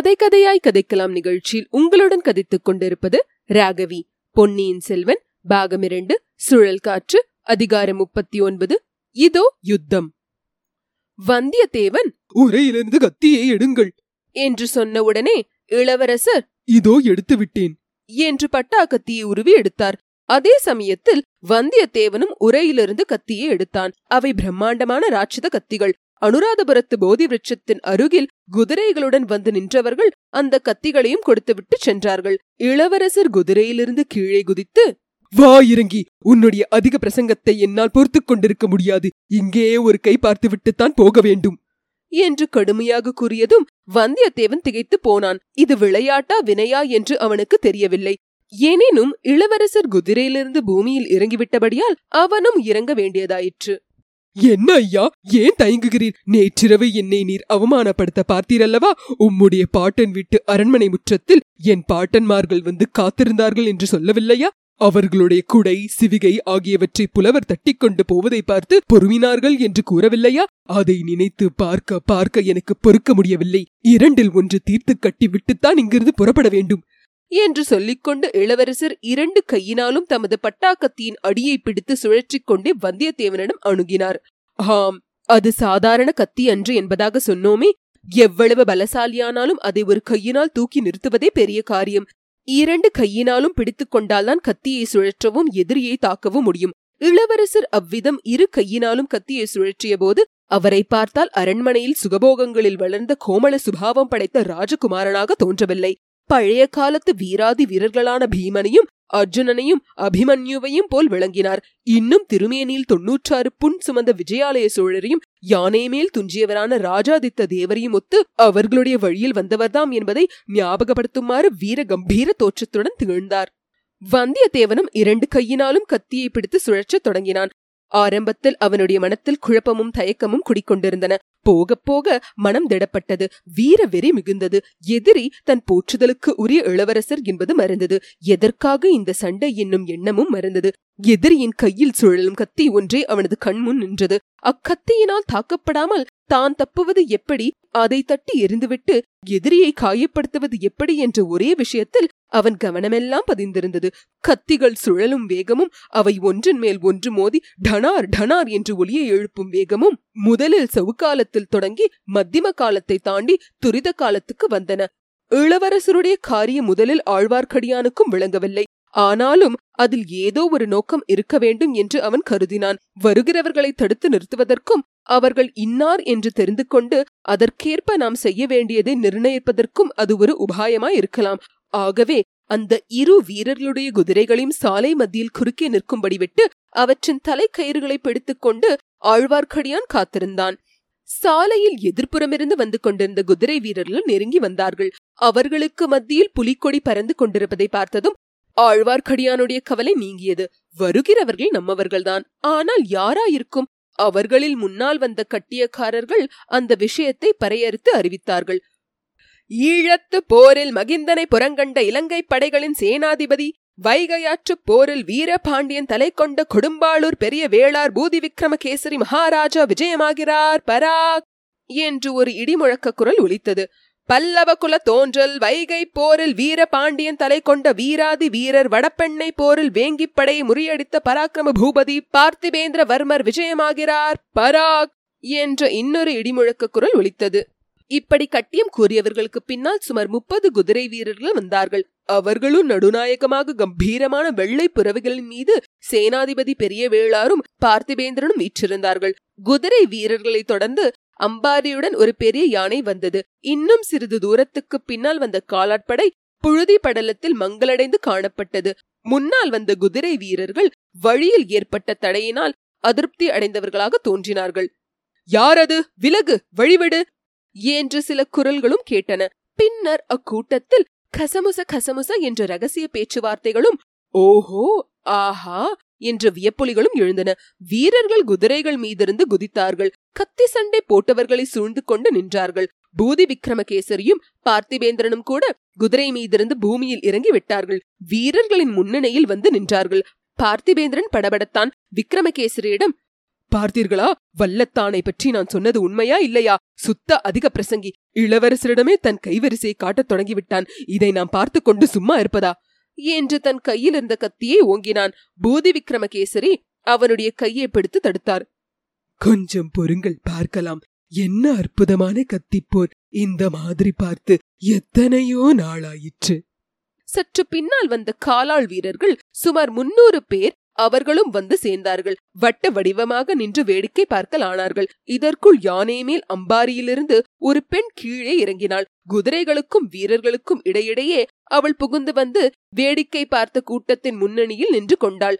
கதை கதையாய் கதைக்கலாம் நிகழ்ச்சியில் உங்களுடன் கதைத்துக் கொண்டிருப்பது ராகவி. பொன்னியின் செல்வன் பாகம் இரண்டு சுழல் காற்று அதிகாரம் முப்பத்தி ஒன்பது இதோ யுத்தம். வந்தியத்தேவன் உரையிலிருந்து கத்தியை எடுங்கள். என்று சொன்னவுடனே இளவரசர் இதோ எடுத்து விட்டேன் என்று பட்டா கத்தியை உருவி எடுத்தார். அதே சமயத்தில் வந்தியத்தேவனும் உரையிலிருந்து கத்தியை எடுத்தான். அவை பிரம்மாண்டமான ராட்சத கத்திகள். அனுராதபுரத்து போதி விருட்சத்தின் அருகில் குதிரைகளுடன் வந்து நின்றவர்கள் அந்த கத்திகளையும் கொடுத்துவிட்டு சென்றார்கள். இளவரசர் குதிரையிலிருந்து கீழே குதித்து வா இறங்கி. உன்னுடைய அதிக பிரசங்கத்தை என்னால் பொறுத்துக் கொண்டிருக்க முடியாது. இங்கேயே ஒரு கை பார்த்துவிட்டுத்தான் போக வேண்டும். என்று கடுமையாக கூறியதும் வந்தியத்தேவன் திகைத்து போனான். இது விளையாட்டா வினையா? என்று அவனுக்கு தெரியவில்லை. எனினும் இளவரசர் குதிரையிலிருந்து பூமியில் இறங்கிவிட்டபடியால் அவனும் இறங்க வேண்டியதாயிற்று. என்ன ஐயா ஏன் தயங்குகிறீர்? நேற்றிரவு என்னை நீர் அவமானப்படுத்த பார்த்தீரல்லவா? உம்முடைய பாட்டன் வீட்டு அரண்மனை முற்றத்தில் என் பாட்டன்மார்கள் வந்து காத்திருந்தார்கள் என்று சொல்லவில்லையா? அவர்களுடைய குடை சிவிகை ஆகியவற்றை புலவர் தட்டிக் கொண்டு போவதை பார்த்து பொறுமினார்கள் என்று கூறவில்லையா? அதை நினைத்து பார்க்க பார்க்க எனக்கு பொறுக்க முடியவில்லை. இரண்டில் ஒன்று தீர்த்து கட்டி விட்டுத்தான் இங்கிருந்து புறப்பட வேண்டும். என்று சொல்லிக்கொண்டு இளவரசர் இரண்டு கையினாலும் தமது பட்டாக்கத்தியின் அடியை பிடித்து சுழற்றிக் கொண்டே வந்தியத்தேவனிடம் அணுகினார். ஆம் அது சாதாரண கத்தி அன்று என்பதாக சொன்னோமே எவ்வளவு பலசாலியானாலும் அதை ஒரு கையினால் தூக்கி நிறுத்துவதே பெரிய காரியம். இரண்டு கையினாலும் பிடித்துக் கொண்டால்தான் கத்தியை சுழற்றவும் எதிரியை தாக்கவும் முடியும். இளவரசர் அவ்விதம் இரு கையினாலும் கத்தியை சுழற்றிய போது அவரை பார்த்தால் அரண்மனையில் சுகபோகங்களில் வளர்ந்த கோமள சுபாவம் படைத்த ராஜகுமாரனாக தோன்றவில்லை. பழைய காலத்து வீராதி வீரர்களான பீமனையும் அர்ஜுனனையும் அபிமன்யுவையும் போல் விளங்கினார். இன்னும் திருமேனியில் தொன்னூற்றாறு புண் சுமந்த விஜயாலய சோழரையும் யானை மேல் துஞ்சியவரான ராஜாதித்த தேவரையும் ஒத்து அவர்களுடைய வழியில் வந்தவர்தாம் என்பதை ஞாபகப்படுத்துமாறு வீர கம்பீர தோற்றத்துடன் திகழ்ந்தார். வந்தியத்தேவனும் இரண்டு கையினாலும் கத்தியை பிடித்து சுழற்றத் தொடங்கினான். ஆரம்பத்தில் அவனுடைய மனத்தில் குழப்பமும் தயக்கமும் குடிக்கொண்டிருந்தன. போக போக மனம் திடப்பட்டது. வீர வெறி மிகுந்தது. எதிரி தன் போற்றுதலுக்கு உரிய இளவரசர் என்பது மறந்தது. எதற்காக இந்த சண்டை என்னும் எண்ணமும் மறந்தது. எதிரியின் கையில் சுழலும் கத்தி ஒன்றே அவனது கண்முன் நின்றது. அக்கத்தியினால் தாக்கப்படாமல் தான் தப்புவது எப்படி? அதை தட்டி எரிந்துவிட்டு எதிரியை காயப்படுத்துவது எப்படி என்ற ஒரே விஷயத்தில் அவன் கவனமெல்லாம் பதிந்திருந்தது. கத்திகள் சுழலும் வேகமும் அவை ஒன்றின் மேல் ஒன்று மோதி டனார் டனார் என்று ஒலியை எழுப்பும் வேகமும் முதலில் சவுக்காலத்தில் தொடங்கி மத்திம காலத்தை தாண்டி துரித காலத்துக்கு வந்தன. இளவரசருடைய காரியம் முதலில் ஆழ்வார்க்கடியானுக்கும் விளங்கவில்லை. ஆனாலும் அதில் ஏதோ ஒரு நோக்கம் இருக்க வேண்டும் என்று அவன் கருதினான். வருகிறவர்களை தடுத்து நிறுத்துவதற்கும் அவர்கள் இன்னார் என்று தெரிந்து கொண்டு அதற்கேற்ப நாம் செய்ய வேண்டியதை நிர்ணயிப்பதற்கும் அது ஒரு உபாயமாய் இருக்கலாம். ஆகவே அந்த இரு வீரர்களுடைய குதிரைகளையும் சாலை மத்தியில் குறுக்கே நிற்கும்படி விட்டு அவற்றின் தலைக்கயிறுகளை பிடித்துக் கொண்டு ஆழ்வார்க்கடியான் காத்திருந்தான். சாலையில் எதிர்ப்புறமிருந்து வந்து கொண்டிருந்த குதிரை வீரர்கள் நெருங்கி வந்தார்கள். அவர்களுக்கு மத்தியில் புலிக்கொடி பறந்து கொண்டிருப்பதை பார்த்ததும் ஆழ்வார்க்கடியானுடைய கவலை நீங்கியது. வருகிறவர்கள் நம்மவர்கள்தான். ஆனால் யாராயிருக்கும்? அவர்களில் முன்னால் வந்த கட்டியக்காரர்கள் அந்த விஷயத்தை பறையறுத்து அறிவித்தார்கள். ஈழத்து போரில் மகிந்தனை புறங்கண்ட இலங்கை படைகளின் சேனாதிபதி வைகையாற்று போரில் வீரபாண்டியன் தலை கொண்ட கொடும்பாளூர் பெரிய வேளார் பூதி விக்ரமகேசரி மகாராஜா விஜயமாகிறார் பராக்! என்று ஒரு இடிமுழக்க குரல் ஒலித்தது. பல்லவ குல தோன்றல் வைகை போரில் வீர பாண்டியன் தலை கொண்ட வீராதி வீரர் வடப்பெண்ணை போரில் வேங்கிப் படையை முறியடித்த பராக்கிரம பூபதி பார்த்திபேந்திர வர்மர் விஜயமாகிறார். பராக் என்ற இன்னொரு இடிமுழக்க குரல் ஒலித்தது. இப்படி கட்டியம் கூறியவர்களுக்கு பின்னால் சுமார் முப்பது குதிரை வீரர்கள் வந்தார்கள். அவர்களும் நடுநாயகமாக கம்பீரமான வெள்ளை புறவைகளின் மீது சேனாதிபதி பெரிய வேளாரும் பார்த்திபேந்திரனும் வீற்றிருந்தார்கள். குதிரை வீரர்களை தொடர்ந்து அம்பாரியுடன் ஒரு பெரிய யானை வந்தது. இன்னும் சிறிது தூரத்துக்கு பின்னால் வந்த காலாட்படை புழுதி படலத்தில் மங்களடைந்து காணப்பட்டது. முன்னால் வந்த குதிரை வீரர்கள் வழியில் ஏற்பட்ட தடையினால் அதிருப்தி அடைந்தவர்களாக தோன்றினார்கள். யாரது? விலகு! வழிவிடு! என்று சில குரல்களும் கேட்டன. பின்னர் அக்கூட்டத்தில் கசமுச கசமுச என்ற ரகசிய பேச்சுவார்த்தைகளும் ஓஹோ! ஆஹா! என்ற வியப்பொலிகளும் எழுந்தன. வீரர்கள் குதிரைகள் மீதிருந்து குதித்தார்கள். கத்தி சண்டை போட்டவர்களை சூழ்ந்து கொண்டு நின்றார்கள். பூதி விக்ரமகேசரியும் பார்த்திபேந்திரனும் கூட குதிரை மீதிருந்து பூமியில் இறங்கி விட்டார்கள். வீரர்களின் முன்னணியில் வந்து நின்றார்கள். பார்த்திபேந்திரன் படபடத்தான் விக்ரமகேசரியிடம் பார்த்தீர்களா? வல்லத்தானை பற்றி நான் சொன்னது உண்மையா இல்லையா? சுத்த அதிக பிரசங்கி. இளவரசரிடமே தன் கைவரிசையை காட்டத் தொடங்கிவிட்டான். இதை நாம் பார்த்து கொண்டு சும்மா இருப்பதா? என்று தன் கையில் இருந்த கத்தியை ஓங்கினான். பூதி விக்ரமகேசரி அவனுடைய கையை பிடித்து தடுத்தார். கொஞ்சம் பொறுங்கள் பார்க்கலாம். என்ன அற்புதமான கத்திப்போர் இந்த மாதிரி பார்த்து எத்தனையோ நாளாயிற்று. சற்று பின்னால் வந்த காலாள் வீரர்கள் சுமார் முன்னூறு பேர் அவர்களும் வந்து சேர்ந்தார்கள். வட்ட வடிவமாக நின்று வேடிக்கை பார்க்கலானார்கள் இதற்குள் யானை மேல் அம்பாரியிலிருந்து ஒரு பெண் கீழே இறங்கினாள். குதிரைகளுக்கும் வீரர்களுக்கும் இடையிடையே அவள் புகுந்து வந்து வேடிக்கை பார்த்த கூட்டத்தின் முன்னணியில் நின்று கொண்டாள்.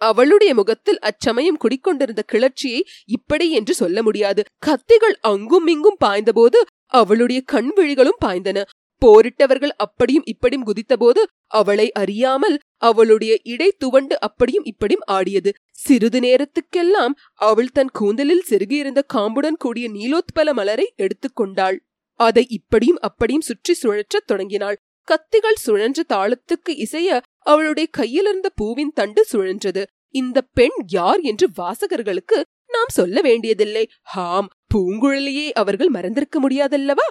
அவளுடைய முகத்தில் அச்சமயம் குடிக்கொண்டிருந்த கிளர்ச்சியை இப்படி என்று சொல்ல முடியாது. கத்திகள் அங்கும் இங்கும் பாய்ந்தபோது அவளுடைய கண் விழிகளும் பாய்ந்தன. போரிட்டவர்கள் அப்படியும் இப்படியும் குதித்தபோது அவளை அறியாமல் அவளுடைய இடை துவண்டு அப்படியும் இப்படியும் ஆடியது. சிறிது நேரத்துக்கெல்லாம் அவள் தன் கூந்தலில் செருகியிருந்த காம்புடன் கூடிய நீலோத்பல மலரை எடுத்துக்கொண்டாள். அதை இப்படியும் அப்படியும் சுற்றி சுழற்றத் தொடங்கினாள். கத்திகள் சுழன்ற தாளத்துக்கு இசைய அவளுடைய கையிலிருந்த பூவின் தண்டு சுழன்றது. இந்த பெண் யார் என்று வாசகர்களுக்கு நாம் சொல்ல வேண்டியதில்லை. ஹாம் பூங்குழலியை அவர்கள் மறந்திருக்க முடியாதல்லவா?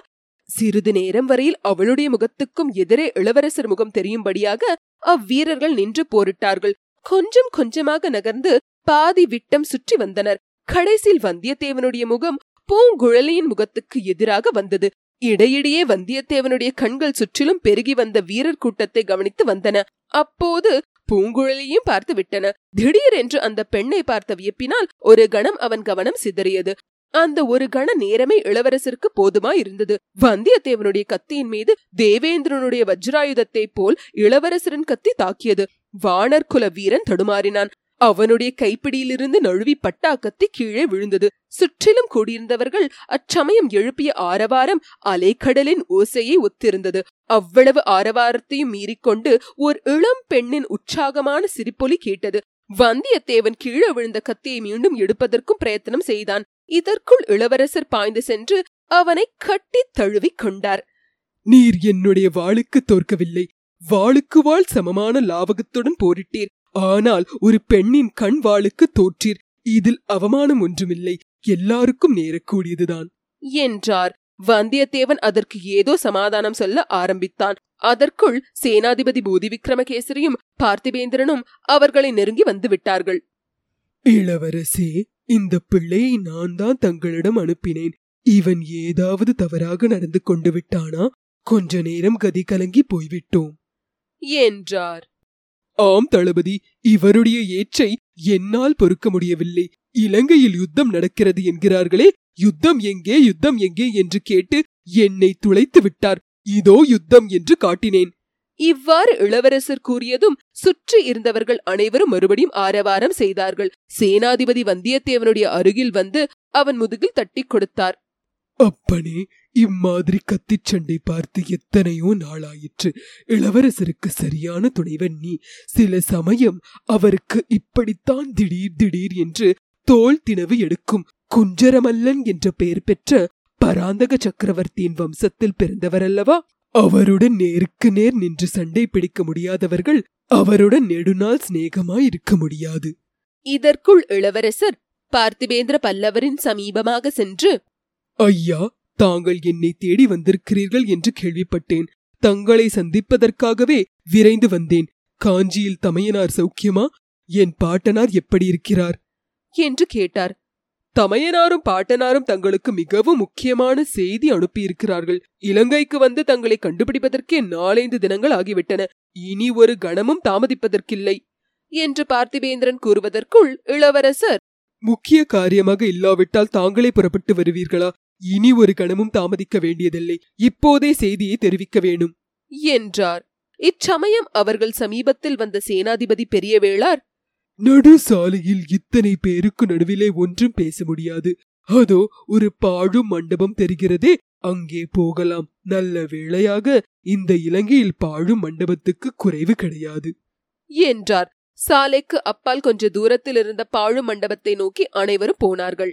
சிறிது நேரம் வரையில் அவளுடைய முகத்துக்கும் எதிரே இளவரசர் முகம் தெரியும்படியாக அவ்வீரர்கள் நின்று போரிட்டார்கள். கொஞ்சம் கொஞ்சமாக நகர்ந்து பாதி விட்டம் சுற்றி வந்தனர். கடைசியில் வந்தியத்தேவனுடைய முகம் பூங்குழலியின் முகத்துக்கு எதிராக வந்தது. இடையிடையே வந்தியத்தேவனுடைய கண்கள் சுற்றிலும் பெருகி வந்த வீரர் கூட்டத்தை கவனித்து வந்தன. அப்போது பூங்குழலியும் பார்த்து விட்டன. திடீரென்று அந்த பெண்ணை பார்த்த வியப்பினால் ஒரு கணம் அவன் கவனம் சிதறியது. அந்த ஒரு கண நேரமே இளவரசருக்கு போதுமா இருந்தது வந்தியத்தேவனுடைய கத்தியின் மீது தேவேந்திரனுடைய வஜ்ராயுதத்தை போல் இளவரசரின் கத்தி தாக்கியது. வானர் குல வீரன் தடுமாறினான். அவனுடைய கைப்பிடியிலிருந்து நழுவி பட்டா கத்தி கீழே விழுந்தது. சுற்றிலும் கூடியிருந்தவர்கள் அச்சமயம் எழுப்பிய ஆரவாரம் அலைக்கடலின் ஓசையை ஒத்திருந்தது. அவ்வளவு ஆரவாரத்தையும் மீறிக்கொண்டு ஓர் இளம் பெண்ணின் உற்சாகமான சிரிப்பொலி கேட்டது. வந்தியத்தேவன் கீழே விழுந்த கத்தியை மீண்டும் எடுப்பதற்கும் பிரயத்தனம் செய்தான். இதற்குள் இளவரசர் பாய்ந்து சென்று அவனை கட்டி தழுவிக் கொண்டார். நீர் என்னுடைய வாளுக்கு தோற்கவில்லை. வாளுக்கு வாழ் சமமான லாவகத்துடன் போரிட்டீர். ஆனால் ஒரு பெண்ணின் கண் வாளுக்கு தோற்றீர். இதில் அவமானம் ஒன்றுமில்லை. எல்லாருக்கும் நேரக்கூடியதுதான். என்றார். வந்தியத்தேவன் அதற்கு ஏதோ சமாதானம் சொல்ல ஆரம்பித்தான். அதற்குள் சேனாதிபதி பூதி விக்ரமகேசரியும் பார்த்திபேந்திரனும் அவர்களை நெருங்கி வந்து விட்டார்கள். இளவரசே இந்த பிள்ளையை நான் தான் தங்களிடம் அனுப்பினேன். இவன் ஏதாவது தவறாக நடந்து கொண்டு விட்டானா? கொஞ்ச நேரம் கதி கலங்கி போய்விட்டோம். என்றார். ஆம் தளபதி இவருடைய ஏச்சை என்னால் பொறுக்க முடியவில்லை. இலங்கையில் யுத்தம் நடக்கிறது என்கிறார்களே யுத்தம் எங்கே யுத்தம் எங்கே என்று கேட்டு என்னை துளைத்து விட்டார். இதோ யுத்தம் என்று காட்டினேன். இவ்வாறு இளவரசர் கூறியதும் சுற்றி இருந்தவர்கள் அனைவரும் மறுபடியும் ஆரவாரம் செய்தார்கள். சேனாதிபதி வந்தியத்தேவனுடைய அருகில் வந்து அவன் முதுகில் தட்டிக் கொடுத்தார். அப்பனே இம்மாதிரி கத்திச் சண்டை பார்த்து எத்தனையோ நாளாயிற்று. இளவரசருக்கு சரியான துணைவன் நீ. சில சமயம் அவருக்கு இப்படித்தான் திடீர் திடீர் என்று தோல் தினவு எடுக்கும். குஞ்சரமல்லன் என்ற பெயர் பெற்ற பராந்தக சக்கரவர்த்தியின் வம்சத்தில் பிறந்தவரல்லவா? அவருடன் நேருக்கு நேர் நின்று சண்டை பிடிக்க முடியாதவர்கள் அவருடன் நெடுநாள் சிநேகமாய் இருக்க முடியாது. இதற்குள் இளவரசர் பார்த்திபேந்திர பல்லவரின் சமீபமாக சென்று ஐயா தாங்கள் என்னை தேடி வந்திருக்கிறீர்கள் என்று கேள்விப்பட்டேன். தங்களை சந்திப்பதற்காகவே விரைந்து வந்தேன். காஞ்சியில் தமையனார் சௌக்கியமா? என் பாட்டனார் எப்படி இருக்கிறார்? என்று கேட்டார். தமையனாரும் பாட்டனாரும் தங்களுக்கு மிகவும் முக்கியமான செய்தி அனுப்பியிருக்கிறார்கள். இலங்கைக்கு வந்து தங்களை கண்டுபிடிப்பதற்கே நாலைந்து தினங்கள் ஆகிவிட்டன. இனி ஒரு கணமும் தாமதிப்பதற்கில்லை. என்று பார்த்திபேந்திரன் கூறுவதற்குள் இளவரசர் முக்கிய காரியமாக இல்லாவிட்டால் தாங்களே புறப்பட்டு வருவீர்களா? இனி ஒரு கணமும் தாமதிக்க வேண்டியதில்லை. இப்போதே செய்தியை தெரிவிக்க வேணும். என்றார். இச்சமயம் அவர்கள் சமீபத்தில் வந்த சேனாதிபதி பெரிய வேளார் நடு சாலையில் இத்தனை பேருக்கு நடுவிலே ஒன்றும் பேச முடியாது. அதோ ஒரு பாழும் மண்டபம் தெரிகிறதே அங்கே போகலாம். நல்ல வேளையாக இந்த இலங்கையில் பாழும் மண்டபத்துக்கு குறைவு கிடையாது. என்றார். சாலைக்கு அப்பால் கொஞ்ச தூரத்தில் இருந்த பாழு மண்டபத்தை நோக்கி அனைவரும் போனார்கள்.